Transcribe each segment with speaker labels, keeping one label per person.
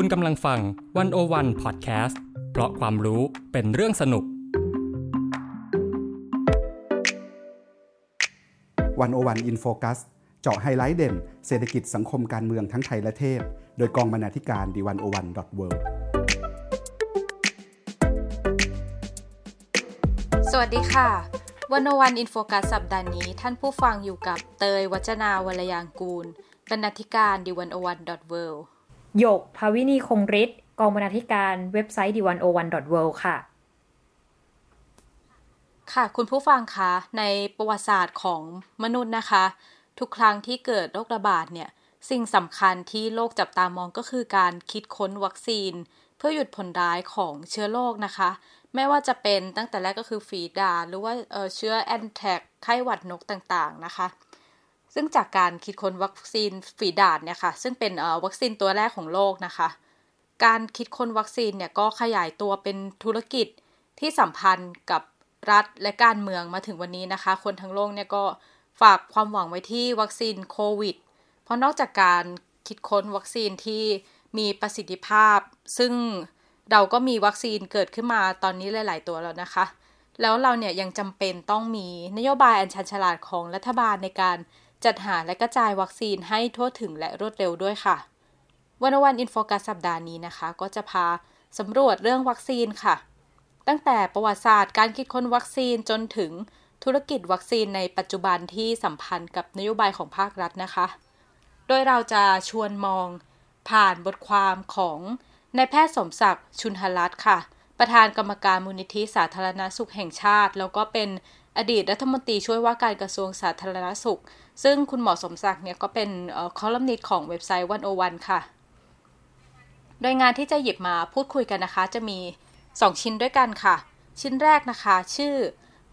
Speaker 1: คุณกำลังฟังวันโอวันพอดแคสต์เพราะความรู้เป็นเรื่องสนุก
Speaker 2: 101 In Focus เจาะไฮไลท์เด่น เศรษฐกิจสังคมการเมืองทั้งไทยและเทศ โดยกองบรรณาธิการ The101.world
Speaker 3: สวัสดีค่ะ101 In Focus สัปดาห์นี้ ท่านผู้ฟังอยู่กับเตยวัจนาวรยางกูลบรรณาธิการดีวันโอวันดอทเว
Speaker 4: หยกภาวินีคงฤทธิ์กองบรรณาธิการเว็บไซต์ดีวันโอวันดอทเวค่ะ
Speaker 3: ค่ะ คุณผู้ฟังคะในประวัติศาสตร์ของมนุษย์นะคะ ทุกครั้งที่เกิดโรคระบาดเนี่ย สิ่งสำคัญที่โลกจับตามองก็คือการคิดค้นวัคซีน เพื่อหยุดผลร้ายของเชื้อโรคนะคะ ไม่ว่าจะเป็นตั้งแต่แรกก็คือฝีดา หรือว่าเชื้อแอนแทกไข้หวัดนกต่างๆนะคะ ซึ่งจากการคิดค้นวัคซีนฝีดาษเนี่ยค่ะ ซึ่งเป็นวัคซีนตัวแรกของโลกนะคะ การคิดค้นวัคซีนเนี่ยก็ขยายตัวเป็นธุรกิจที่สัมพันธ์กับรัฐและการเมืองมาถึงวันนี้นะคะ คนทั้งโลกเนี่ยก็ฝากความหวังไว้ที่วัคซีนโควิด เพราะนอกจากการคิดค้นวัคซีนที่มีประสิทธิภาพ ซึ่งเราก็มีวัคซีนเกิดขึ้นมาตอนนี้หลาย ๆ ตัวแล้วนะคะ แล้วเราเนี่ยยังจำเป็นต้องมีนโยบายอันชันฉลาดของรัฐบาลในการ จัดหาและกระจายวัคซีนให้ทั่วถึงและรวดเร็วด้วยค่ะ วันวันอินโฟกัสสัปดาห์นี้นะคะ ก็จะพาสำรวจเรื่องวัคซีนค่ะ ตั้งแต่ประวัติศาสตร์การคิดค้นวัคซีนจนถึงธุรกิจวัคซีนในปัจจุบันที่สัมพันธ์กับนโยบายของภาครัฐนะคะ โดยเราจะชวนมองผ่านบทความของนายแพทย์สมศักดิ์ชุนหรัตน์ค่ะ ประธานกรรมการมูลนิธิสาธารณสุขแห่งชาติ แล้วก็เป็น อดีตรัฐมนตรีช่วยว่าการกระทรวงสาธารณสุข ซึ่งคุณหมอสมศักดิ์เนี่ยก็เป็นคอลัมนิสต์ของเว็บไซต์101ค่ะ โดยงานที่จะหยิบมาพูดคุยกันนะคะ จะมี 2 ชิ้นด้วยกันค่ะ ชิ้นแรกนะคะ ชื่อ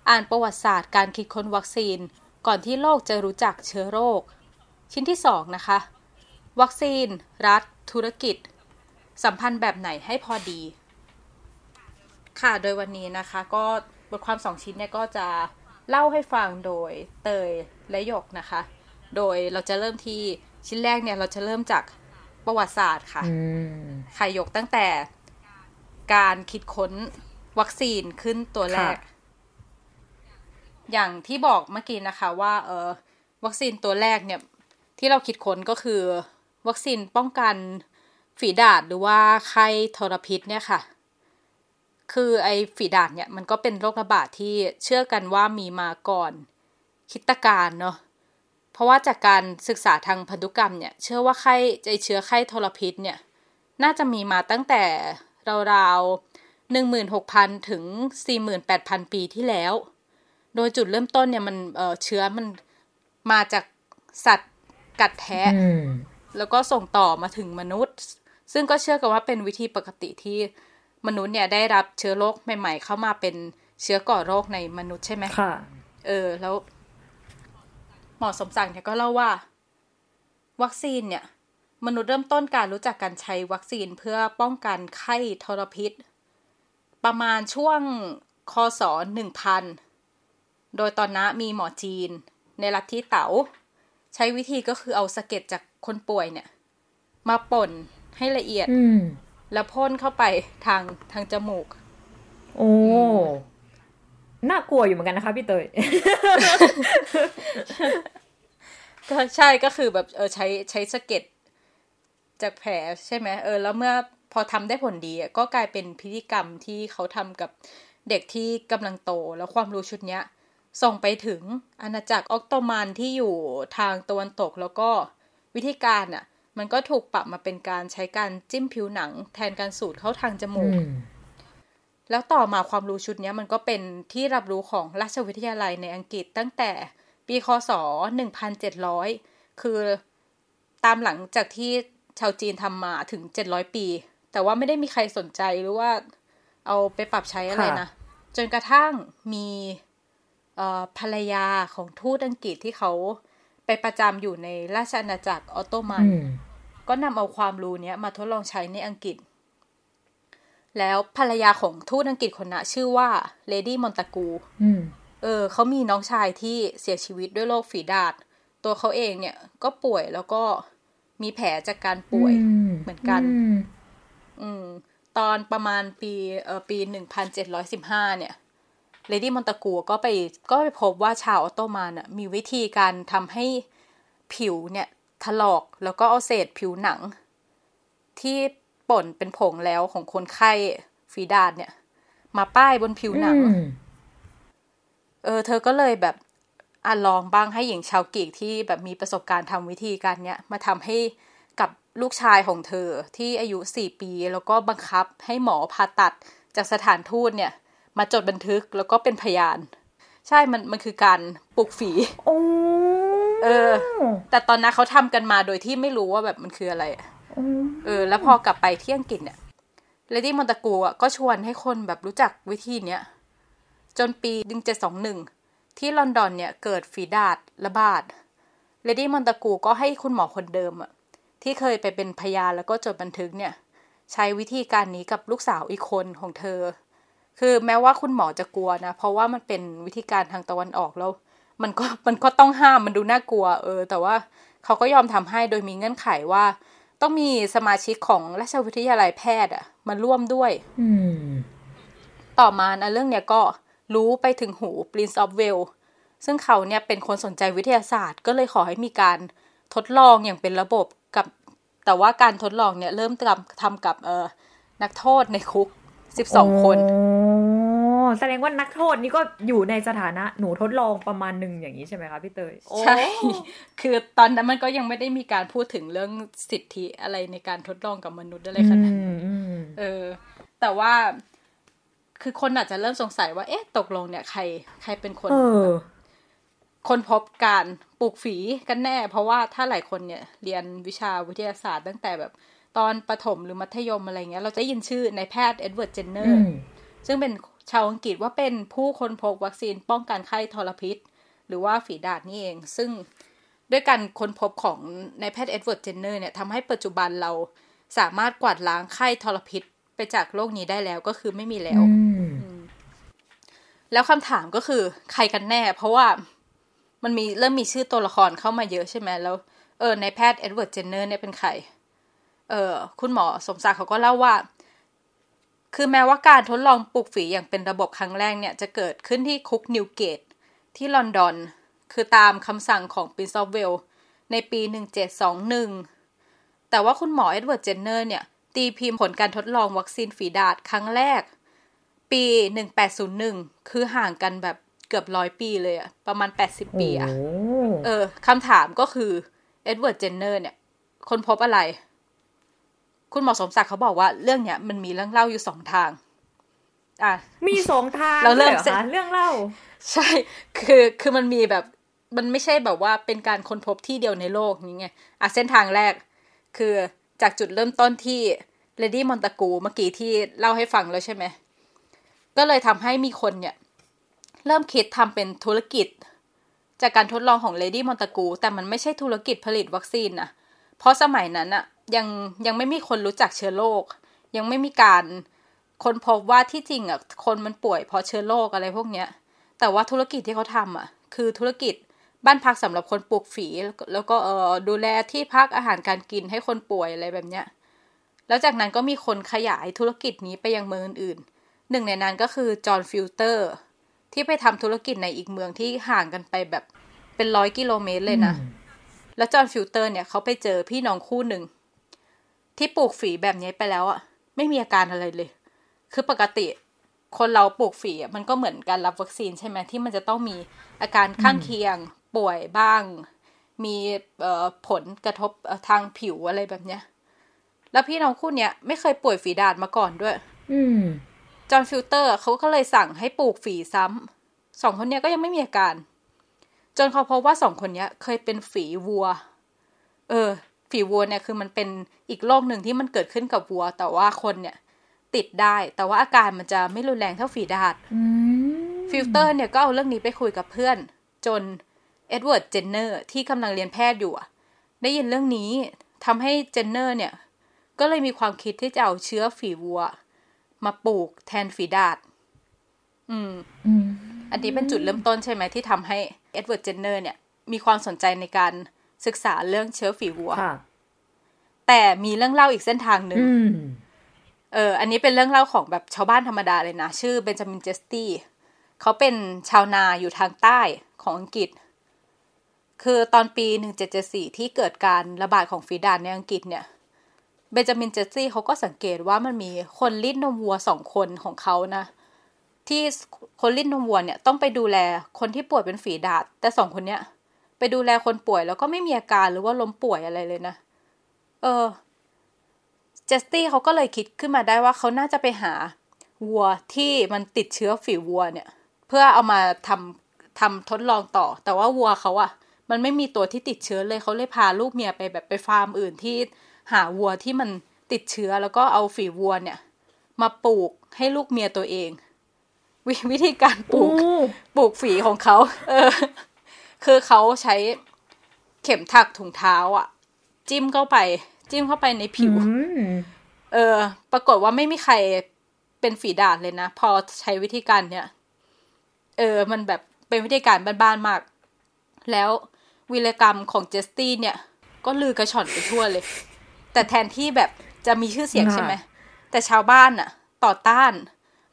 Speaker 3: อ่านประวัติศาสตร์การคิดค้นวัคซีน ก่อนที่โลกจะรู้จักเชื้อโรค ชิ้นที่ 2 นะคะ วัคซีน รัฐ ธุรกิจ สัมพันธ์แบบไหนให้พอดีค่ะ โดยวันนี้นะคะก็ ทความสองชิ้นเนี่ยก็จะเล่าให้ฟังโดยเตยและหยกนะคะ โดยเราจะเริ่มที่ชิ้นแรกเนี่ยเราจะเริ่มจากประวัติศาสตร์ค่ะค่ะยกตั้งแต่การคิดค้นวัคซีนขึ้นตัวแรก อย่างที่บอกเมื่อกี้นะคะว่า เออวัคซีนตัวแรกเนี่ย ที่เราคิดค้นก็คือ วัคซีนป้องกันฝีดาษหรือว่าไข้ทรพิษเนี่ยค่ะ คือไอฝีดาษเนี่ยมันก็เป็นโรคระบาดที่เชื่อกันว่ามีมาก่อนคิตการเนาะเพราะว่าจากการศึกษาทางพันธุกรรมเนี่ย เชื่อว่าไข้ไอเชื้อไข้ทรพิษเนี่ย น่าจะมีมาตั้งแต่ราวๆหนึ่งหมื่นหกพันถึงสี่หมื่นแปดพันปีที่แล้ว โดยจุดเริ่มต้นเนี่ยมันเเชื้อมันมาจากสัตว์กัดแทะแล้วก็ส่งต่อมาถึงมนุษย์ ซึ่งก็เชื่อกันว่าเป็นวิธีปกติที่ มนุษย์เนี่ยได้รับเชื้อโรคใหม่ ๆ เข้ามาเป็นเชื้อก่อโรคในมนุษย์ใช่ไหม
Speaker 4: ค่ะ
Speaker 3: เออ แล้ว หมอสมศักดิ์เนี่ยก็เล่าว่า วัคซีนเนี่ย มนุษย์เริ่มต้นการรู้จักการใช้วัคซีนเพื่อป้องกันไข้ทรพิษ ประมาณช่วงคศหนึ่งพันโดยตอนนั้นมีหมอจีน ในรัฐที่เต๋า ใช้วิธีก็คือเอาสะเก็ดจากคนป่วยเนี่ย มาป่นให้ละเอียด แล้วพ่นเข้าไปทางทางจมูก
Speaker 4: โอ้น่ากลัวอยู่เหมือนกันนะคะพี่เตย
Speaker 3: ก็ใช่ก็คือแบบเออใช้ใช้สเก็ตจากแผลใช่ไหมเออ แล้วเมื่อพอทำได้ผลดีก็กลายเป็นพิธีกรรมที่เขาทำกับเด็กที่กำลังโต แล้วความรู้ชุดเนี้ย ส่งไปถึงอาณาจักรออกโตมันที่อยู่ทางตะวันตกแล้วก็วิธีการอะ่ะ มันก็ถูกปรับมาเป็นการใช้การจิ้มผิวหนัง แทนการสูดเข้าทางจมูก แล้วต่อมาความรู้ชุดนี้มันก็เป็นที่รับรู้ของราชวิทยาลัยในอังกฤษตั้งแต่ปีคศ 1700 คือตามหลังจากที่ชาวจีนทำมาถึง 700 ปี แต่ว่าไม่ได้มีใครสนใจหรือว่าเอาไปปรับใช้อะไรนะ จนกระทั่งมีภรรยาของทูตอังกฤษที่เขาไปประจำอยู่ในราชอาณาจักรออตโตมัน ก็นำเอาความรู้เนี้ยมาทดลองใช้ในอังกฤษ แล้วภรรยาของทูตอังกฤษคนนั้นชื่อว่าเลดี้มอนตากูเออเขามีน้องชายที่เสียชีวิตด้วยโรคฝีดาษตัวเขาเองเนี่ยก็ป่วยแล้วก็มีแผลจากการป่วยเหมือนกัน อืม ตอนประมาณปีเอ่อปีหนึ่งพันเจ็ดร้อยสิบห้าเนี่ยเลดี้มอนตากูก็ไปก็ไปพบว่าชาวออตโตมันอะมีวิธีการทำให้ผิวเนี่ย ถลอก แล้วก็เอาเศษผิวหนัง ที่ป่นเป็นผงแล้วของคนไข้ฟีดาดเนี่ย มาป้ายบนผิวหนัง
Speaker 4: อืม
Speaker 3: เออ เธอก็เลยแบบอะลองบ้างให้หญิงชาวกรีกที่แบบมีประสบการณ์ทำวิธีการเนี้ยมาทำให้กับลูกชายของเธอที่อายุสี่ปี แล้วก็บังคับให้หมอผ่าตัดจากสถานทูตเนี่ย มาจดบันทึกแล้วก็เป็นพยาน ใช่มันมันคือการปลูกฝี
Speaker 4: โอ้
Speaker 3: เออ แต่ตอนนั้นเขาทำกันมาโดยที่ไม่รู้ว่าแบบมันคืออะไรอะเออ แล้วพอกลับไปที่อังกฤษเนี่ยเลดี้มอนตากูอะก็ชวนให้คนแบบรู้จักวิธีเนี้ยจนปีหนึ่งเจ็ดสองหนึ่งที่ลอนดอนเนี่ยเกิดฝีดาษระบาดเลดี้มอนตากูก็ให้คุณหมอคนเดิมอะที่เคยไปเป็นพยานแล้วก็จดบันทึกเนี่ย ใช้วิธีการนี้กับลูกสาวอีกคนของเธอ คือแม้ว่าคุณหมอจะกลัวนะ เพราะว่ามันเป็นวิธีการทางตะวันออกแล้ว มันก็มันก็ต้องห้ามมันดูน่ากลัว เออ แต่ว่าเขาก็ยอมทำให้โดยมีเงื่อนไขว่า ต้องมีสมาชิกของราชวิทยาลัยแพทย์อะมาร่วมด้วย
Speaker 4: อืม
Speaker 3: ต่อมานะเรื่องเนี้ยก็รู้ไปถึงหู Prince of Wales ซึ่งเขาเนี่ยเป็นคนสนใจวิทยาศาสตร์ ก็เลยขอให้มีการทดลองอย่างเป็นระบบกับ แต่ว่าการทดลองเนี่ยเริ่มทำทำกับเออนักโทษในคุก12คน
Speaker 4: โอ้ แสดงว่านักโทษนี่ก็อยู่ในสถานะหนูทดลองประมาณหนึ่งอย่างนี้ใช่ไหมคะพี่เตย
Speaker 3: ใช่ คือตอนนั้นมันก็ยังไม่ได้มีการพูดถึงเรื่องสิทธิอะไรในการทดลองกับมนุษย์อะไรขนาดนั้น
Speaker 4: อืม
Speaker 3: เออ แต่ว่าคือคนอาจจะเริ่มสงสัยว่า เอ๊ะ ตกลงเนี่ยใคร ใครเป็นคน
Speaker 4: เออ
Speaker 3: ค้นพบการปลูกฝีกันแน่ เพราะว่าถ้าหลายคนเนี่ยเรียนวิชาวิทยาศาสตร์ตั้งแต่แบบตอนประถมหรือมัธยมอะไรเงี้ย เราจะได้ยินชื่อนายแพทย์เอ็ดเวิร์ดเจนเนอร์ อื
Speaker 4: ม
Speaker 3: ซึ่งเป็น ชาวอังกฤษว่าเป็นผู้ค้นพบวัคซีนป้องกันไข้ทรพิษ หรือว่าฝีดาษนี่เอง ซึ่งด้วยการค้นพบของนายแพทย์เอ็ดเวิร์ดเจนเนอร์เนี่ยทำให้ปัจจุบันเราสามารถกวาดล้างไข้ทรพิษไปจากโลกนี้ได้แล้วก็คือไม่มีแล้ว
Speaker 4: อืม
Speaker 3: แล้วคำถามก็คือใครกันแน่ เพราะว่ามันมีเริ่มมีชื่อตัวละครเข้ามาเยอะใช่ไหมแล้วเออนายแพทย์เอ็ดเวิร์ดเจนเนอร์เนี่ยเป็นใคร เออคุณหมอสมศักดิ์เขาก็เล่าว่า คือแม้ว่าการทดลองปลูกฝีอย่างเป็นระบบครั้งแรกเนี่ยจะเกิดขึ้นที่คุกนิวเกต ที่ลอนดอน คือตามคำสั่งของ Prince of Wales ในปี 1721 แต่ว่าคุณหมอเอ็ดเวิร์ดเจนเนอร์เนี่ย ตีพิมพ์ผลการทดลองวัคซีนฝีดาษครั้งแรก ปี 1801 คือห่างกันแบบเกือบร้อยปีเลยอะประมาณ 80 ปีอะ
Speaker 4: โอ้
Speaker 3: เออคำถามก็คือเอ็ดเวิร์ดเจนเนอร์เนี่ย ค้นพบอะไร คุณหมอสมศักดิ์เขาบอกว่าเรื่องเนี้ยมันมีเรื่องเล่าอยู่สองทาง อะ
Speaker 4: มีสองทาง
Speaker 3: เราเริ่ม
Speaker 4: ด้วยหอคะเรื่องเล่า
Speaker 3: ใช่ คือคือมันมีแบบมันไม่ใช่แบบว่าเป็นการค้นพบที่เดียวในโลกนี้ไงอะเส้นทางแรก คือจากจุดเริ่มต้นที่เลดี้มอนตากูเมื่อกี้ที่เล่าให้ฟังแล้วใช่ไหม ก็เลยทำให้มีคนเนี่ย เริ่มคิดทำเป็นธุรกิจ จากการทดลองของเลดี้มอนตากูแต่มันไม่ใช่ธุรกิจผลิตวัคซีนนะ เพราะสมัยนั้นอะยังยังไม่มีคนรู้จักเชื้อโรคยังไม่มีการค้นพบว่าที่จริงอะคนมันป่วยเพราะเชื้อโรคอะไรพวกเนี้ย แต่ว่าธุรกิจที่เขาทำอะคือธุรกิจบ้านพักสำหรับคนปลูกฝี แล้วก็เออดูแลที่พักอาหารการกินให้คนป่วยอะไรแบบเนี้ยแล้วจากนั้นก็มีคนขยายธุรกิจนี้ไปยังเมืองอื่นๆหนึ่งในนั้นก็คือจอห์นฟิวสเตอร์ที่ไปทำธุรกิจในอีกเมืองที่ห่างกันไปแบบเป็นร้อยกิโลเมตรเลยนะ แล้วจอห์นฟิวสเตอร์เนี่ยเขาไปเจอพี่น้องคู่หนึ่ง ที่ปลูกฝีแบบนี้ไปแล้วอะไม่มีอาการอะไรเลย คือปกติคนเราปลูกฝีอะมันก็เหมือนการรับวัคซีนใช่ไหมที่มันจะต้องมีอาการข้างเคียงป่วยบ้าง มีเอ่อผลกระทบเอ่อทางผิวอะไรแบบเนี้ยแล้วพี่น้องคู่เนี้ยไม่เคยป่วยฝีดาษมาก่อนด้วย
Speaker 4: อืม
Speaker 3: จอห์นฟิวสเตอร์เขาก็เลยสั่งให้ปลูกฝีซ้ำสองคนเนี้ยก็ยังไม่มีอาการ จนเขาพบว่าสองคนเนี้ยเคยเป็นฝีวัว เออ ฝีวัวเนี่ยคือมันเป็นอีกโรคหนึ่งที่มันเกิดขึ้นกับวัว แต่ว่าคนเนี่ย ติดได้ แต่ว่าอาการมันจะไม่รุนแรงเท่าฝีดาษ
Speaker 4: อืม
Speaker 3: ฟิวสเตอร์เนี่ยก็เอาเรื่องนี้ไปคุยกับเพื่อน จนเอ็ดเวิร์ดเจนเนอร์ที่กำลังเรียนแพทย์อยู่อะได้ยินเรื่องนี้ทำให้เจนเนอร์เนี่ย ก็เลยมีความคิดที่จะเอาเชื้อฝีวัว มาปลูกแทนฝีดาษอืม
Speaker 4: อืม
Speaker 3: อันนี้เป็นจุดเริ่มต้นใช่ไหมที่ทำให้เอ็ดเวิร์ดเจนเนอร์เนี่ย มีความสนใจในการศึกษาเรื่องเชื้อฝีวัว
Speaker 4: ค่ะ
Speaker 3: แต่มีเรื่องเล่าอีกเส้นทางหนึ่ง
Speaker 4: อืม
Speaker 3: เออ อันนี้เป็นเรื่องเล่าของแบบชาวบ้านธรรมดาเลยนะ ชื่อเบนจามินเจสตี้เขาเป็นชาวนาอยู่ทางใต้ของอังกฤษ คือตอนปี 1774 ที่เกิดการระบาดของฝีดาดในอังกฤษเนี่ย เบนจามินเจสซี่เขาก็สังเกตว่ามันมีคนลิ้นนมวัวสองคนของเขานะ ที่คนลิ้นนมวัวเนี่ยต้องไปดูแลคนที่ป่วยเป็นฝีดาดแต่สองคนเนี้ยไปดูแลคนป่วยแล้วก็ไม่มีอาการหรือว่าล้มป่วยอะไรเลยนะ เออ เจสตี้เขาก็เลยคิดขึ้นมาได้ว่าเขาน่าจะไปหาวัวที่มันติดเชื้อฝีวัวเนี่ย เพื่อเอามาทำทำทดลองต่อ แต่ว่าวัวเขาอะมันไม่มีตัวที่ติดเชื้อเลยเขาเลยพาลูกเมียไปแบบไปฟาร์มอื่นที่หาวัวที่มันติดเชื้อแล้วก็เอาฝีวัวเนี่ย มาปลูกให้ลูกเมียตัวเอง ววิธีการปลูกปลูกฝีของเขา เออ คือเขาใช้เข็มถักถุงเท้าอะ จิ้มเข้าไป จิ้มเข้าไปในผิวเออ ปรากฏว่าไม่มีใครเป็นฝีดาดเลยนะ พอใช้วิธีการเนี้ยเออ มันแบบเป็นวิธีการบ้านๆมาก แล้ววิรกรรมของเจสตี้เนี่ย ก็ลือกระชอนไปทั่วเลย แต่แทนที่แบบจะมีชื่อเสียงใช่ไหมแต่ชาวบ้านน่ะต่อต้าน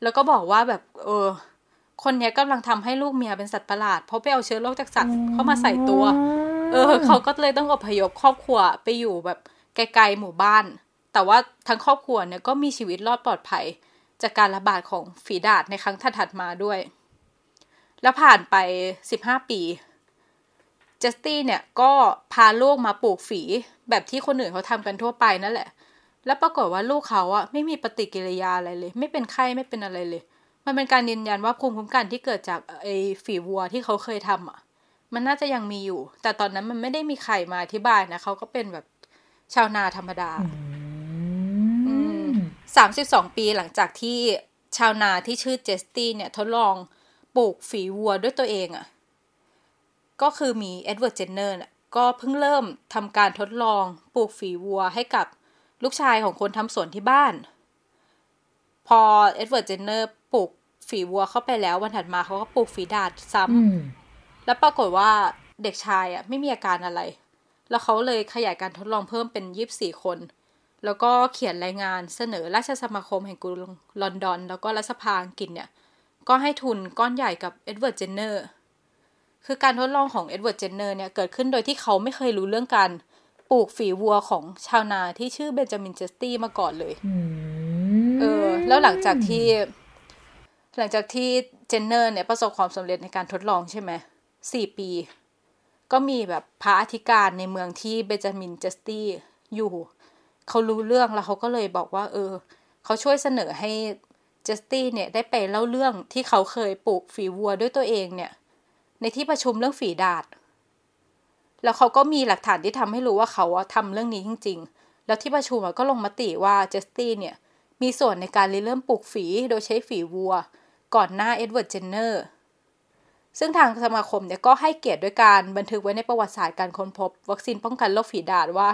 Speaker 3: แล้วก็บอกว่าแบบเออ คนเนี้ยกำลังทำให้ลูกเมียเป็นสัตว์ประหลาด เพราะไปเอาเชื้อโรคจากสัตว์เข้ามาใส่ตัว เออ เขาก็เลยต้องอพยพครอบครัวไปอยู่แบบไกลๆหมู่บ้าน แต่ว่าทั้งครอบครัวเนี่ยก็มีชีวิตรอดปลอดภัย จากการระบาดของฝีดาดในครั้งถัดๆมาด้วย แล้วผ่านไปสิบห้าปีเจสตี้เนี่ยก็พาลูกมาปลูกฝีแบบที่คนอื่นเขาทำกันทั่วไปนั่นแหละ แล้วปรากฏว่าลูกเขาอะไม่มีปฏิกิริยาอะไรเลย ไม่เป็นไข้ไม่เป็นอะไรเลย มันเป็นการยืนยันว่าภูมิคุ้มกันที่เกิดจากไอ้ฝีวัวที่เขาเคยทำอะมันน่าจะยังมีอยู่ แต่ตอนนั้นมันไม่ได้มีใครมาอธิบายนะเขาก็เป็นแบบชาวนาธรรมดาสามสิบสองปีหลังจากที่ชาวนาที่ชื่อเจสตี้เนี่ยทดลองปลูกฝีวัวด้วยตัวเองอะ่ะ ก็คือมีเอ็ดเวิร์ดเจนเนอร์เนี่ยก็เพิ่งเริ่มทำการทดลองปลูกฝีวัวให้กับ ลูกชายของคนทำสวนที่บ้าน พอเอ็ดเวิร์ดเจนเนอร์ปลูกฝีวัวเข้าไปแล้ววันถัดมาเขาก็ปลูกฝีดาษซ้ำแล้วปรากฏว่าเด็กชายอะไม่มีอาการอะไร แล้วเขาเลยขยายการทดลองเพิ่มเป็นยี่สิบสี่คน แล้วก็เขียนรายงานเสนอราชสมาคมแห่งกรุงลอนดอน แล้วก็รัฐสภาอังกฤษเนี่ย ก็ให้ทุนก้อนใหญ่กับเอ็ดเวิร์ดเจนเนอร์คือการทดลองของเอ็ดเวิร์ดเจนเนอร์เนี่ยเกิดขึ้นโดยที่เขาไม่เคยรู้เรื่องการป ลูกฝีวัวของชาวนาที่ชื่อเบนจามินเจสตี้มาก่อนเลยเออ แล้วหลังจากที่ หลังจากที่เจนเนอร์เนี่ยประสบความสำเร็จในการทดลองใช่ไหมสี่ปี ก็มีแบบพระอธิการในเมืองที่เบนจามินเจสตี้อยู่ เขารู้เรื่องแล้วเขาก็เลยบอกว่า เออ เขาช่วยเสนอให้เจสตี้เนี่ยได้ไปเล่าเรื่องที่เขาเคยปลูกฝีวัวด้วยตัวเองเนี่ย ในที่ประชุมเรื่องฝีดาด แล้วเขาก็มีหลักฐานที่ทำให้รู้ว่าเขาทำเรื่องนี้จริง ๆ แล้วที่ประชุมก็ลงมติว่าเจสตี้เนี่ยมีส่วนในการเริ่มปลูกฝีโดยใช้ฝีวัว ก่อนหน้าเอ็ดเวิร์ดเจนเนอร์ซึ่งทางสมาคมเนี่ยก็ให้เกียรติด้วยการบันทึกไว้ในประวัติศาสตร์การค้นพบ วัคซีนป้องกันโรคฝีดาษว่า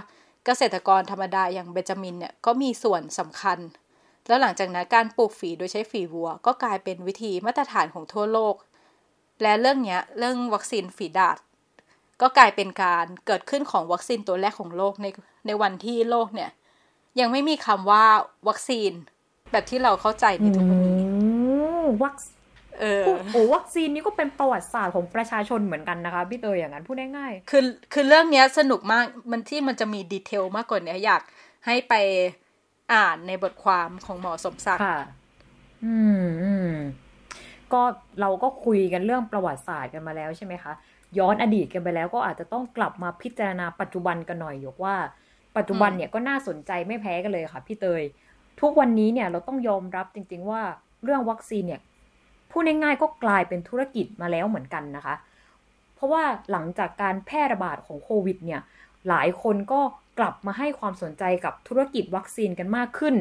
Speaker 3: เกษตรกรธรรมดาอย่างเบนจามินเนี่ยก็มีส่วนสำคัญ แล้วหลังจากนั้นการปลูกฝีโดยใช้ฝีวัว ก็กลายเป็นวิธีมาตรฐานของทั่วโลก และเรื่องนี้เรื่องวัคซีนฝีดาษ ก็กลายเป็นการเกิดขึ้นของวัคซีนตัวแรกของโลกในในวันที่โลกเนี่ย ยังไม่มีคำว่าวัคซีน แบบที่เราเข้าใจในทุกวันนี้
Speaker 4: วัคเออโอ้วัคซีนนี้ก็เป็นประวัติศาสตร์ของประชาชนเหมือนกันนะคะพี่เตยอย่างนั้นพูดง่าย
Speaker 3: ๆคือคือเรื่องเนี้ยสนุกมากมันที่มันจะมีดีเทลมากกว่านี้อยากให้ไปอ่านในบทความของหมอสมศักดิ์
Speaker 4: ค่ะอืมอืมก็เราก็คุยกันเรื่องประวัติศาสตร์กันมาแล้วใช่ไหมคะ ย้อนอดีตกันไปแล้วก็อาจจะต้องกลับมาพิจารณาปัจจุบันกันหน่อยยกว่า ปัจจุบันเนี่ยก็น่าสนใจไม่แพ้กันเลยค่ะพี่เตย ทุกวันนี้เนี่ยเราต้องยอมรับจริง ๆ ว่าเรื่องวัคซีนเนี่ยพูดง่ายๆก็กลายเป็นธุรกิจมาแล้วเหมือนกันนะคะ เพราะว่าหลังจากการแพร่ระบาดของโควิดเนี่ยหลายคนก็กลับมาให้ความสนใจกับธุรกิจวัคซีนกันมากขึ้น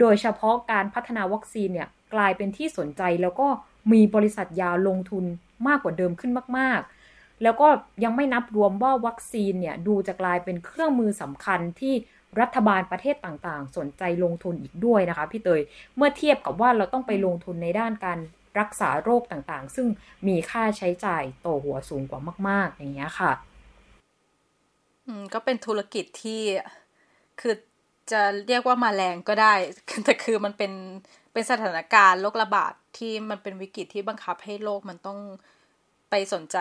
Speaker 4: โดยเฉพาะการพัฒนาวัคซีนเนี่ยกลายเป็นที่สนใจแล้วก็มีบริษัทยาลงทุนมากกว่าเดิมขึ้นมากๆ แล้วก็ยังไม่นับรวมว่าวัคซีนเนี่ยดูจะกลายเป็นเครื่องมือสำคัญที่รัฐบาลประเทศต่างๆ สนใจลงทุนอีกด้วยนะคะพี่เตย เมื่อเทียบกับว่าเราต้องไปลงทุนในด้านการรักษาโรคต่างๆ ซึ่งมีค่าใช้จ่ายต่อหัวสูงกว่ามาก ๆ อย่างเงี้ยค่ะ
Speaker 3: อืมก็เป็นธุรกิจที่คือจะเรียกว่ามาแรงก็ได้ แต่คือมันเป็นเป็นสถานการณ์โรคระบาดที่มันเป็นวิกฤตที่บังคับให้โลกมันต้องไปสนใจ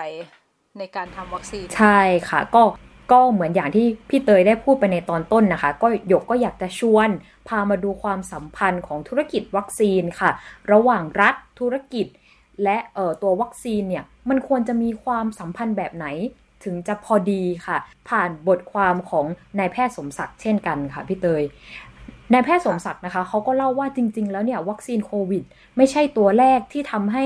Speaker 3: ในการทำวัคซีน
Speaker 4: ใช่ค่ะ ก็ก็เหมือนอย่างที่พี่เตยได้พูดไปในตอนต้นนะคะ ก็หยกก็อยากจะชวน พามาดูความสัมพันธ์ของธุรกิจวัคซีนค่ะ ระหว่างรัฐธุรกิจ และเอ่อตัววัคซีนเนี่ยมันควรจะมีความสัมพันธ์แบบไหนถึงจะพอดีค่ะ ผ่านบทความของนายแพทย์สมศักดิ์เช่นกันค่ะพี่เตยนายแพทย์สมศักดิ์นะคะเขาก็เล่าว่าจริง ๆ แล้วเนี่ยวัคซีนโควิด ไม่ใช่ตัวแรกที่ทำให้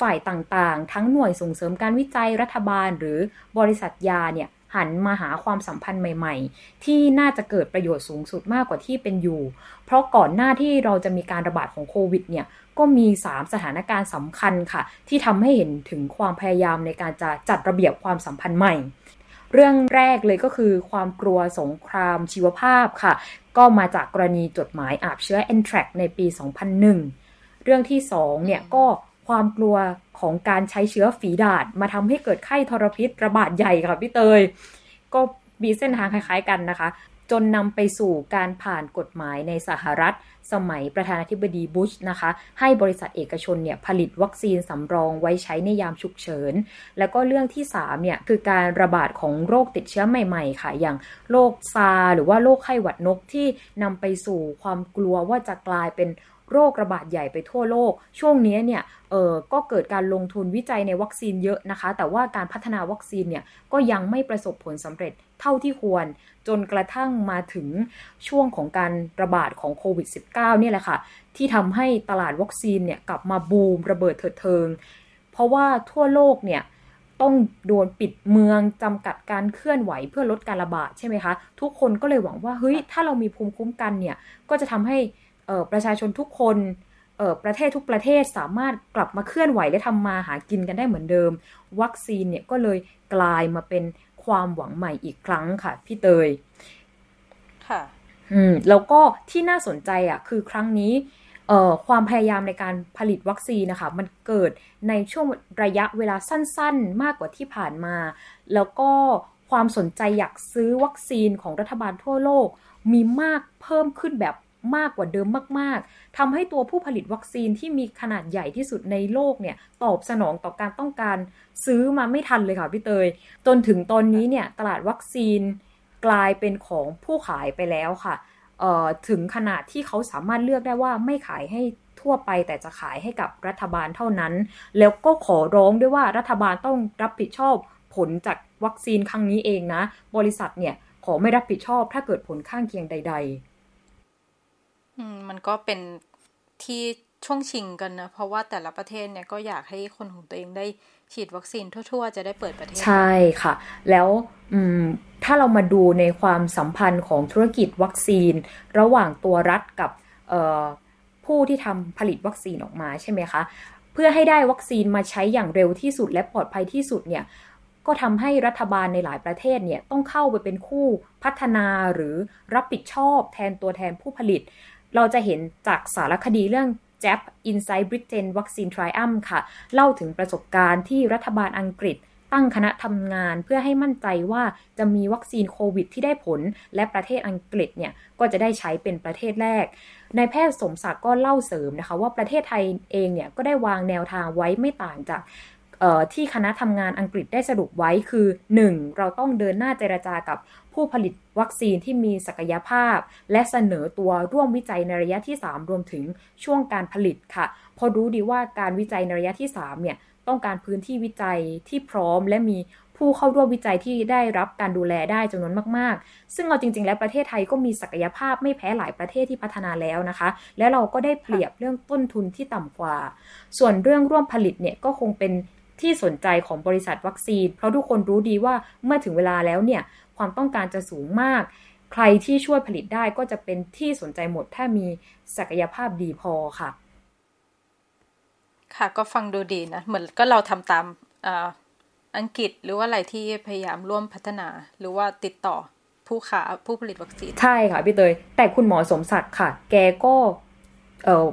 Speaker 4: ฝ่ายต่างๆ ทั้งหน่วยส่งเสริมการวิจัยรัฐบาล หรือบริษัทยาเนี่ยหันมาหาความสัมพันธ์ใหม่ ๆ ที่น่าจะเกิดประโยชน์สูงสุดมากกว่าที่เป็นอยู่ เพราะก่อนหน้าที่เราจะมีการระบาดของโควิดเนี่ยก็มี 3 สถานการณ์สำคัญค่ะ ที่ทำให้เห็นถึงความพยายามในการจะจัดระเบียบความสัมพันธ์ใหม่ เรื่องแรกเลยก็คือความกลัวสงครามชีวภาพค่ะ ก็มาจากกรณีจดหมายอาบเชื้อแอนแทรกในปี 2001 เรื่องที่2เนี่ยก็ ความกลัวของการใช้เชื้อฝีดาดมาทำให้เกิดไข้ทรพิษระบาดใหญ่ค่ะพี่เตย ก็มีเส้นทางคล้าย ๆกันนะคะ จนนำไปสู่การผ่านกฎหมายในสหรัฐ สมัยประธานาธิบดีบุชนะคะ ให้บริษัทเอกชนเนี่ยผลิตวัคซีนสำรองไว้ใช้ในยามฉุกเฉิน แล้วก็เรื่องที่3เนี่ยคือการระบาดของโรคติดเชื้อใหม่ๆ ค่ะ อย่างโรคซาหรือว่าโรคไข้หวัดนกที่นำไปสู่ความกลัวว่าจะกลายเป็น โรคระบาดใหญ่ไปทั่วโลก ช่วงนี้เนี่ยเออก็เกิดการลงทุนวิจัยในวัคซีนเยอะนะคะ แต่ว่าการพัฒนาวัคซีนเนี่ยก็ยังไม่ประสบผลสำเร็จเท่าที่ควร จนกระทั่งมาถึงช่วงของการระบาดของโควิด -19 เนี่ยแหละค่ะ ที่ทำให้ตลาดวัคซีนเนี่ยกลับมาบูมระเบิดเถิดเทิง เพราะว่าทั่วโลกเนี่ยต้องโดนปิดเมืองจำกัดการเคลื่อนไหวเพื่อลดการระบาดใช่ไหมคะ ทุกคนก็เลยหวังว่าเฮ้ยถ้าเรามีภูมิคุ้มกันเนี่ย ก็จะทำให้ ประชาชนทุกคนประเทศทุกประเทศสามารถกลับมาเคลื่อนไหวและทำมาหากินกันได้เหมือนเดิม วัคซีนเนี่ยก็เลยกลายมาเป็นความหวังใหม่อีกครั้งค่ะ พี่เตย
Speaker 3: ค่ะ
Speaker 4: อืม แล้วก็ที่น่าสนใจอะ คือครั้งนี้เอ่อความพยายามในการผลิตวัคซีนนะคะ มันเกิดในช่วงระยะเวลาสั้นๆ มากกว่าที่ผ่านมา แล้วก็ความสนใจอยากซื้อวัคซีนของรัฐบาลทั่วโลก มีมากเพิ่มขึ้นแบบ มากกว่าเดิมมาก ๆทำให้ตัวผู้ผลิตวัคซีนที่มีขนาดใหญ่ที่สุดในโลกเนี่ยตอบสนองต่อการต้องการซื้อมาไม่ทันเลยค่ะพี่เตย จนถึงตอนนี้เนี่ยตลาดวัคซีนกลายเป็นของผู้ขายไปแล้วค่ะถึงขนาดที่เขาสามารถเลือกได้ว่าไม่ขายให้ทั่วไปแต่จะขายให้กับรัฐบาลเท่านั้น แล้วก็ขอร้องด้วยว่ารัฐบาลต้องรับผิดชอบผลจากวัคซีนครั้งนี้เองนะ บริษัทเนี่ยขอไม่รับผิดชอบถ้าเกิดผลข้างเคียงใด ๆ
Speaker 3: อืมมันก็เป็นที่ช่วงชิงกันนะ เพราะว่าแต่ละประเทศเนี่ยก็อยากให้คนของตัวเองได้ฉีดวัคซีนทั่ว ๆ จะได้เปิดประเทศ
Speaker 4: ใช่ค่ะ แล้วถ้าเรามาดูในความสัมพันธ์ของธุรกิจวัคซีน ระหว่างตัวรัฐกับผู้ที่ทำผลิตวัคซีนออกมาใช่ไหมคะ เพื่อให้ได้วัคซีนมาใช้อย่างเร็วที่สุดและปลอดภัยที่สุดเนี่ยก็ทำให้รัฐบาลในหลายประเทศเนี่ยต้องเข้าไปเป็นคู่พัฒนาหรือรับผิดชอบแทนตัวแทนผู้ผลิต เราจะเห็นจากสารคดีเรื่อง Jab Inside Britain Vaccine Triumph ค่ะ เล่าถึงประสบการณ์ที่รัฐบาลอังกฤษตั้งคณะทำงานเพื่อให้มั่นใจว่าจะมีวัคซีนโควิดที่ได้ผล และประเทศอังกฤษเนี่ยก็จะได้ใช้เป็นประเทศแรกนายแพทย์สมศักดิ์ก็เล่าเสริมนะคะว่าประเทศไทยเองเนี่ยก็ได้วางแนวทางไว้ไม่ต่างจาก ที่คณะทำงานอังกฤษได้สรุปไว้คือ 1. เราต้องเดินหน้าเจรจากับผู้ผลิตวัคซีนที่มีศักยภาพ และเสนอตัวร่วมวิจัยในระยะที่ 3 รวมถึงช่วงการผลิตค่ะ พอรู้ดีว่าการวิจัยในระยะที่ 3 เนี่ยต้องการพื้นที่วิจัยที่พร้อม และมีผู้เข้าร่วมวิจัยที่ได้รับการดูแลได้จำนวนมาก ๆ ซึ่งเอาจริง ๆ แล้วประเทศไทยก็มีศักยภาพไม่แพ้หลายประเทศที่พัฒนาแล้วนะคะ และเราก็ได้เปรียบเรื่องต้นทุนที่ต่ำกว่า ส่วนเรื่องร่วมผลิตเนี่ยก็คงเป็น ที่สนใจของบริษัทวัคซีน เพราะทุกคนรู้ดีว่าเมื่อถึงเวลาแล้วเนี่ยความต้องการจะสูงมาก ใครที่ช่วยผลิตได้ก็จะเป็นที่สนใจหมดถ้ามีศักยภาพดีพอค่ะ
Speaker 3: ค่ะก็ฟังดูดีนะ เหมือนก็เราทำตามออังกฤษหรือว่าอะไรที่พยายามร่วมพัฒนาหรือว่าติดต่อผู้ค้าผู้ผลิตวัคซีน
Speaker 4: ใช่ค่ะพี่เตยแต่คุณหมอสมศักดิ์ค่ะ แกก็เออ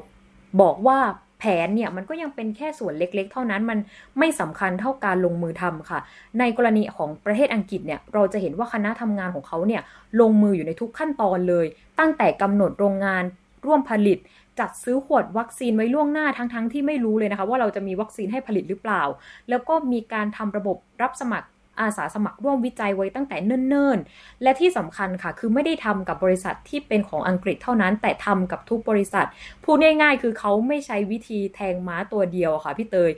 Speaker 4: บอกว่า แผนเนี่ยมันก็ยังเป็นแค่ส่วนเล็กๆ เท่านั้นมันไม่สำคัญเท่าการลงมือทำค่ะ ในกรณีของประเทศอังกฤษเนี่ยเราจะเห็นว่าคณะทำงานของเขาเนี่ยลงมืออยู่ในทุกขั้นตอนเลย ตั้งแต่กำหนดโรงงานร่วมผลิตจัดซื้อขวดวัคซีนไว้ล่วงหน้าทั้งๆทที่ไม่รู้เลยนะคะ ว่าเราจะมีวัคซีนให้ผลิตหรือเปล่า แล้วก็มีการทำระบบรับสมัคร อาสาสมัครร่วมวิจัยไว้ตั้งแต่เนิ่นๆ และที่สำคัญค่ะคือไม่ได้ทำกับบริษัทที่เป็นของอังกฤษเท่านั้น แต่ทำกับทุกบริษัท พูดง่ายๆ คือเขาไม่ใช้วิธีแทงม้าตัวเดียวค่ะพี่เตย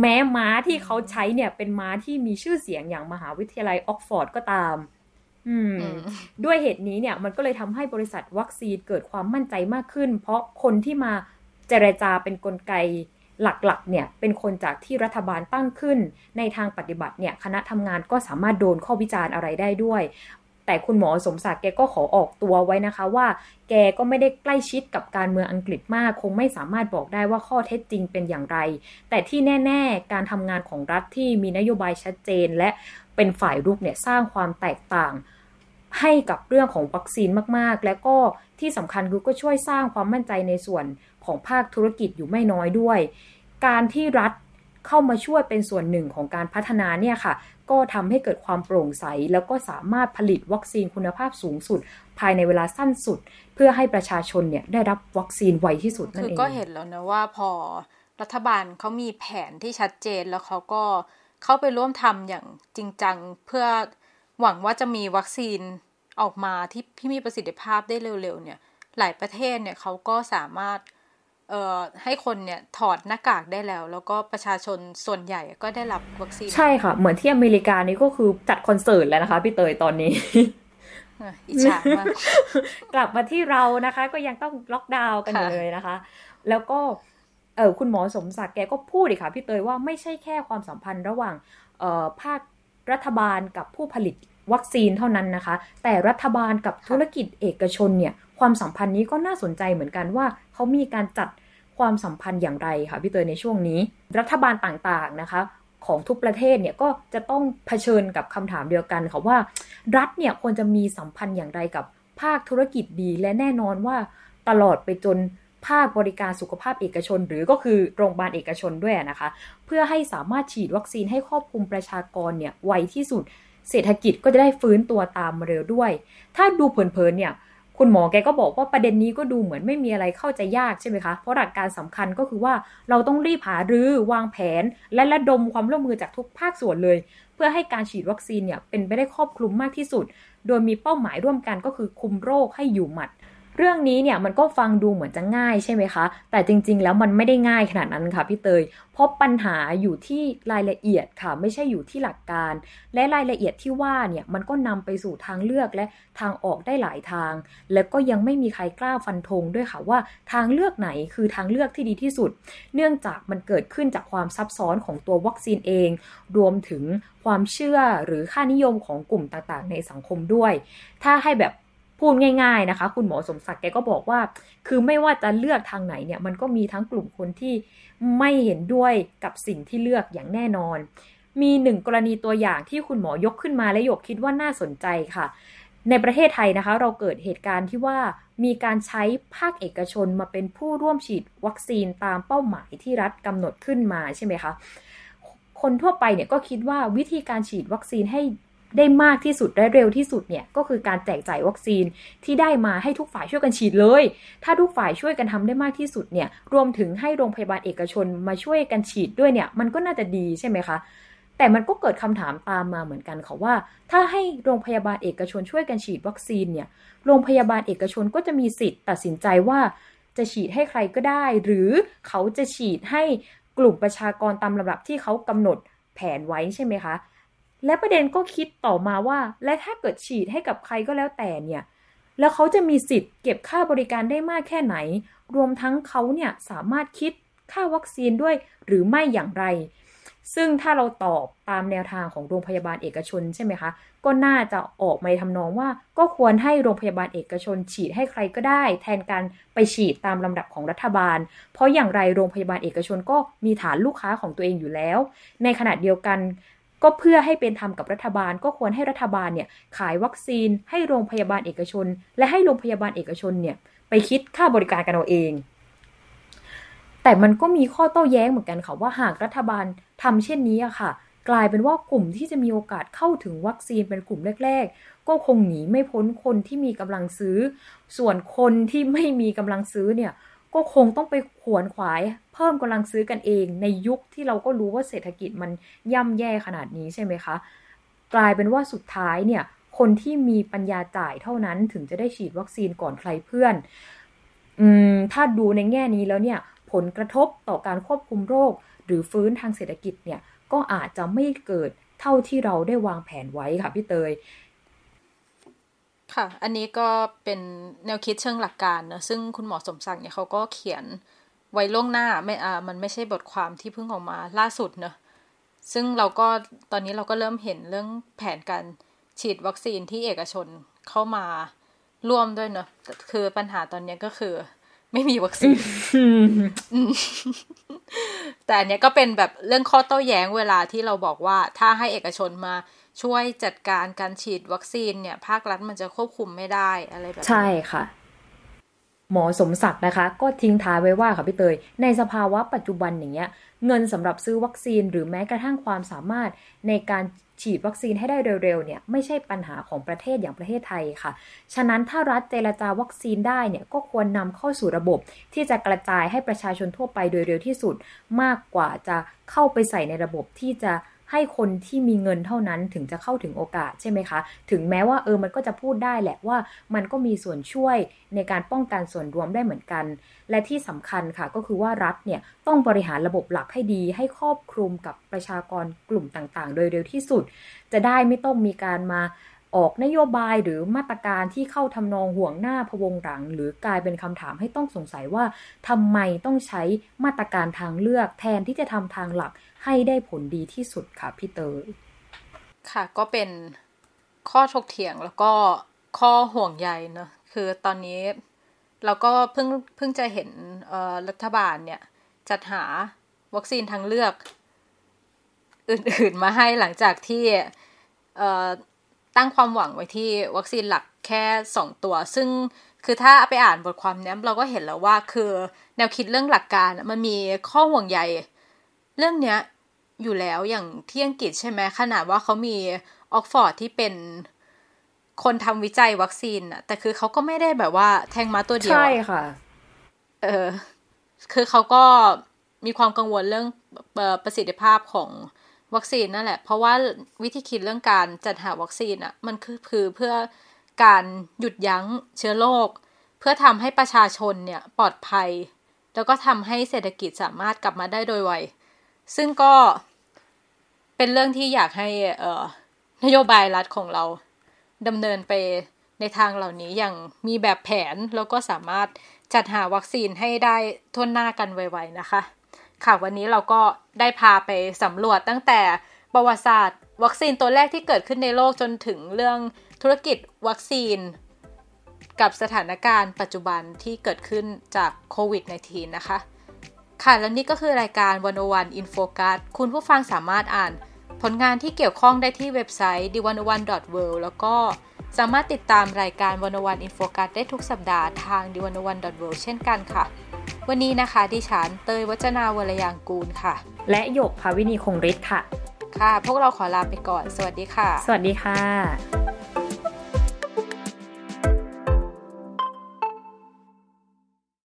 Speaker 4: แม้ม้าที่เขาใช้เนี่ยเป็นม้าที่มีชื่อเสียงอย่างมหาวิทยาลัยออกฟอร์ดก็ตามอืมด้วยเหตุนี้เนี่ยมันก็เลยทำให้บริษัทวัคซีนเกิดความมั่นใจมากขึ้น เพราะคนที่มาเจรจาเป็นนกลไก หลักๆ เนี่ยเป็นคนจากที่รัฐบาลตั้งขึ้น ในทางปฏิบัติเนี่ยคณะทำงานก็สามารถโดนข้อวิจารณ์อะไรได้ด้วย แต่คุณหมอสมศักดิ์แกก็ขอออกตัวไว้นะคะว่า แกก็ไม่ได้ใกล้ชิดกับการเมืองอังกฤษมาก คงไม่สามารถบอกได้ว่าข้อเท็จจริงเป็นอย่างไร แต่ที่แน่ ๆ การทำงานของรัฐที่มีนโยบายชัดเจน และเป็นฝ่ายรุกเนี่ยสร้างความแตกต่างให้กับเรื่องของวัคซีนมากๆ และก็ที่สำคัญคือก็ช่วยสร้างความมั่นใจในส่วน ของภาคธุรกิจอยู่ไม่น้อยด้วย การที่รัฐเข้ามาช่วยเป็นส่วนหนึ่งของการพัฒนาเนี่ยค่ะ ก็ทำให้เกิดความโปร่งใส แล้วก็สามารถผลิตวัคซีนคุณภาพสูงสุด ภายในเวลาสั้นสุด เพื่อให้ประชาชนเนี่ยได้รับวัคซีนไวที่สุดนั่นเอง
Speaker 3: คือก็เห็นแล้วนะว่าพอรัฐบาลเขามีแผนที่ชัดเจนแล้วเขาก็เข้าไปร่วมทำอย่างจริงจังเพื่อหวังว่าจะมีวัคซีนออกมาที่ที่มีประสิทธิภาพได้เร็วๆเนี่ย หลายประเทศเนี่ยเขาก็สามารถ ให้คนเนี่ยถอดหน้ากากได้แล้ว แล้วก็ประชาชนส่วนใหญ่ก็ได้รับวัคซีน
Speaker 4: ใช่ค่ะ เหมือนที่อเมริกานี่ก็คือจัดคอนเสิร์ตแล้วนะคะ พี่เตยตอนนี้
Speaker 3: อิจฉามาก
Speaker 4: กลับมาที่เรานะคะ ก็ยังต้องล็อกดาวน์กันอยู่เลยนะคะ แล้วก็เออคุณหมอสมศักดิ์แกก็พูดอีกค่ะ พี่เตยว่าไม่ใช่แค่ความสัมพันธ์ระหว่างเอ่อภาครัฐบาลกับผู้ผลิตวัคซีนเท่านั้นนะคะ แต่รัฐบาลกับธุรกิจเอกชนเนี่ย ความสัมพันธ์นี้ก็น่าสนใจเหมือนกันว่าเขามีการจัด ความสัมพันธ์อย่างไรค่ะพี่เตยในช่วงนี้ รัฐบาลต่างๆนะคะ ของทุกประเทศเนี่ยก็จะต้องเผชิญกับคำถามเดียวกันค่ะว่า รัฐเนี่ยควรจะมีสัมพันธ์อย่างไรกับภาคธุรกิจดี และแน่นอนว่าตลอดไปจนภาคบริการสุขภาพเอกชน หรือก็คือโรงพยาบาลเอกชนด้วยนะคะ เพื่อให้สามารถฉีดวัคซีนให้ครอบคลุมประชากรเนี่ยไวที่สุด เศรษฐกิจก็จะได้ฟื้นตัวตามมาเร็วด้วย ถ้าดูเผินๆเนี่ย คุณหมอแกก็บอกว่าประเด็นนี้ก็ดูเหมือนไม่มีอะไรเข้าใจยากใช่ไหมคะ เพราะหลักการสำคัญก็คือว่าเราต้องรีบหารือวางแผน และระดมความร่วมมือจากทุกภาคส่วนเลย เพื่อให้การฉีดวัคซีนเนี่ยเป็นไปได้ครอบคลุมมากที่สุด โดยมีเป้าหมายร่วมกันก็คือคุมโรคให้อยู่หมัด เรื่องนี้เนี่ยมันก็ฟังดูเหมือนจะง่ายใช่ไหมคะ แต่จริงๆ แล้วมันไม่ได้ง่ายขนาดนั้นค่ะพี่เตย เพราะปัญหาอยู่ที่รายละเอียดค่ะ ไม่ใช่อยู่ที่หลักการ และรายละเอียดที่ว่าเนี่ยมันก็นำไปสู่ทางเลือกและทางออกได้หลายทาง และก็ยังไม่มีใครกล้าฟันธงด้วยค่ะว่าทางเลือกไหนคือทางเลือกที่ดีที่สุด เนื่องจากมันเกิดขึ้นจากความซับซ้อนของตัววัคซีนเอง รวมถึงความเชื่อหรือค่านิยมของกลุ่มต่างๆ ในสังคมด้วย ถ้าให้แบบ พูดง่าย ๆนะคะ คุณหมอสมศักดิ์แกก็บอกว่า คือไม่ว่าจะเลือกทางไหนเนี่ยมันก็มีทั้งกลุ่มคนที่ไม่เห็นด้วยกับสิ่งที่เลือกอย่างแน่นอน มีหนึ่งกรณีตัวอย่างที่คุณหมอยกขึ้นมาและยกคิดว่าน่าสนใจค่ะ ในประเทศไทยนะคะ เราเกิดเหตุการณ์ที่ว่ามีการใช้ภาคเอกชนมาเป็นผู้ร่วมฉีดวัคซีนตามเป้าหมายที่รัฐกำหนดขึ้นมาใช่ไหมคะคนทั่วไปเนี่ยก็คิดว่าวิธีการฉีดวัคซีนให้ ได้มากที่สุดและเร็วที่สุดเนี่ยก็คือการแจกจ่ายวัคซีนที่ได้มาให้ทุกฝ่ายช่วยกันฉีดเลย ถ้าทุกฝ่ายช่วยกันทำได้มากที่สุดเนี่ยรวมถึงให้โรงพยาบาลเอกชนมาช่วยกันฉีดด้วยเนี่ยมันก็น่าจะดีใช่ไหมคะแต่มันก็เกิดคำถามตามมาเหมือนกันค่ะว่า ถ้าให้โรงพยาบาลเอกชนช่วยกันฉีดวัคซีนเนี่ยโรงพยาบาลเอกชนก็จะมีสิทธิ์ตัดสินใจว่าจะฉีดให้ใครก็ได้ หรือเขาจะฉีดให้กลุ่มประชากรตามลำดับที่เขากำหนดแผนไว้ใช่ไหมคะ และประเด็นก็คิดต่อมาว่า และถ้าเกิดฉีดให้กับใครก็แล้วแต่เนี่ย แล้วเขาจะมีสิทธิ์เก็บค่าบริการได้มากแค่ไหน รวมทั้งเขาเนี่ยสามารถคิดค่าวัคซีนด้วยหรือไม่อย่างไร ซึ่งถ้าเราตอบตามแนวทางของโรงพยาบาลเอกชนใช่ไหมคะ ก็น่าจะออกมาทำนองว่า ก็ควรให้โรงพยาบาลเอกชน ฉีดให้ใครก็ได้ แทนการไปฉีดตามลำดับของรัฐบาล เพราะอย่างไรโรงพยาบาลเอกชนก็มีฐานลูกค้าของตัวเองอยู่แล้ว ในขณะเดียวกัน ก็เพื่อให้เป็นธรรมกับรัฐบาล ก็ควรให้รัฐบาลเนี่ยขายวัคซีน ให้โรงพยาบาลเอกชน และให้โรงพยาบาลเอกชนเนี่ยไปคิดค่าบริการกันเอาเอง แต่มันก็มีข้อโต้แย้งเหมือนกันค่ะว่าหากรัฐบาลทำเช่นนี้อะค่ะ กลายเป็นว่ากลุ่มที่จะมีโอกาสเข้าถึงวัคซีนเป็นกลุ่มแรก ๆ ก็คงหนีไม่พ้นคนที่มีกำลังซื้อ ส่วนคนที่ไม่มีกำลังซื้อเนี่ย ก็คงต้องไปขวนขวาย เพิ่มกำลังซื้อกันเองในยุคที่เราก็รู้ว่าเศรษฐกิจมันย่ำแย่ขนาดนี้ใช่ไหมคะ กลายเป็นว่าสุดท้ายเนี่ยคนที่มีปัญญาจ่ายเท่านั้นถึงจะได้ฉีดวัคซีนก่อนใครเพื่อนอืมถ้าดูในแง่นี้แล้วเนี่ยผลกระทบต่อการควบคุมโรค หรือฟื้นทางเศรษฐกิจเนี่ยก็อาจจะไม่เกิดเท่าที่เราได้วางแผนไว้ค่ะพี่เตย
Speaker 3: ค่ะ อันนี้ก็เป็นแนวคิดเชิงหลักการนะซึ่งคุณหมอสมศักดิ์เนี่ยเขาก็เขียนไว้ล่วงหน้าไม่อ่ามันไม่ใช่บทความที่เพิ่งออกมาล่าสุดเนอะซึ่งเราก็ตอนนี้เราก็เริ่มเห็นเรื่องแผนการฉีดวัคซีนที่เอกชนเข้ามาร่วมด้วยเนอะคือปัญหาตอนนี้ก็คือ ไม่มีวัคซีน แต่อันนี้ก็เป็นแบบเรื่องข้อโต้แย้งเวลาที่เราบอกว่าถ้าให้เอกชนมา ช่วยจัดการการฉีดวัคซีนเนี่ย ภาครัฐมันจะควบคุมไม่ได้อะไรแบบ
Speaker 4: ใช่ค่ะหมอสมศักดิ์นะคะ ก็ทิ้งท้ายไว้ว่าค่ะพี่เตย ในสภาวะปัจจุบันอย่างเงี้ย เงินสำหรับซื้อวัคซีน หรือแม้กระทั่งความสามารถในการฉีดวัคซีนให้ได้เร็วๆเนี่ยไม่ใช่ปัญหาของประเทศอย่างประเทศไทยค่ะ ฉะนั้นถ้ารัฐเจรจาวัคซีนได้เนี่ยก็ควรนำเข้าสู่ระบบ ที่จะกระจายให้ประชาชนทั่วไปโดยเร็วที่สุด มากกว่าจะเข้าไปใส่ในระบบที่จะ ให้คนที่มีเงินเท่านั้นถึงจะเข้าถึงโอกาสใช่ไหมคะ ถึงแม้ว่าเออมันก็จะพูดได้แหละว่ามันก็มีส่วนช่วยในการป้องกันส่วนรวมได้เหมือนกัน และที่สำคัญค่ะก็คือว่ารัฐเนี่ยต้องบริหารระบบหลักให้ดีให้ครอบคลุมกับประชากรกลุ่มต่างๆ โดยเร็วที่สุด จะได้ไม่ต้องมีการมาออกนโยบายหรือมาตรการที่เข้าทำนองห่วงหน้าพวงหลัง หรือกลายเป็นคำถามให้ต้องสงสัยว่าทำไมต้องใช้มาตรการทางเลือก แทนที่จะทำทางหลัก ให้ได้ผลดีที่สุดค่ะพี่เตย
Speaker 3: ค่ะก็เป็นข้อถกเถียงแล้วก็ข้อห่วงใยเนอะคือตอนนี้เราก็เพิ่งเพิ่งจะเห็นรัฐบาลเนี่ย จัดหาวัคซีนทางเลือก อื่นๆมาให้หลังจากที่ตั้งความหวังไว้ที่วัคซีนหลักแค่สองตัว ซึ่งคือถ้าไปอ่านบทความนี้เราก็เห็นแล้วว่าคือแนวคิดเรื่องหลักการมันมีข้อห่วงใย เรื่องเนี้ยอยู่แล้วอย่างที่อังกฤษใช่ไหมขนาดว่าเขามีออกฟอร์ดที่เป็นคนทำวิจัยวัคซีนอะแต่คือเขาก็ไม่ได้แบบว่าแทงมาตัวเดียวใช่
Speaker 4: ค่ะ
Speaker 3: เออ คือเขาก็มีความกังวลเรื่องประสิทธิภาพของวัคซีนนั่นแหละ เพราะว่าวิธีคิดเรื่องการจัดหาวัคซีนอะมันคือคือเพื่อการหยุดยั้งเชื้อโรคเพื่อทำให้ประชาชนเนี่ยปลอดภัย แล้วก็ทำให้เศรษฐกิจสามารถกลับมาได้โดยไว ซึ่งก็เป็นเรื่องที่อยากให้เออนโยบายรัฐของเราดำเนินไปในทางเหล่านี้อย่างมีแบบแผนแล้วก็สามารถจัดหาวัคซีนให้ได้ทุนหน้ากันไวๆนะคะ ค่ะวันนี้เราก็ได้พาไปสำรวจตั้งแต่ประวัติศาสตร์ วัคซีนตัวแรกที่เกิดขึ้นในโลกจนถึงเรื่องธุรกิจวัคซีน กับสถานการณ์ปัจจุบันที่เกิดขึ้นจากโควิด -19 นะคะ ค่ะและนี่ก็คือรายการวันโอวัน In Focus คุณผู้ฟังสามารถอ่านผลงานที่เกี่ยวข้องได้ที่เว็บไซต์ d 1 1 w o r l d แล้วก็สามารถติดตามรายการวันโอวัน In Focus ได้ทุกสัปดาห์ทาง d 1 1 w o r l d เช่นกันค่ะ วันนี้นะคะดิฉันเตยวัจนาวรยางกูลค่ะ
Speaker 4: และหยกภาวินีคงฤทธิ์ค่ะ
Speaker 3: ค่ะ พวกเราขอลาไปก่อน สวัสดีค่ะ
Speaker 4: สวัสดีค่ะ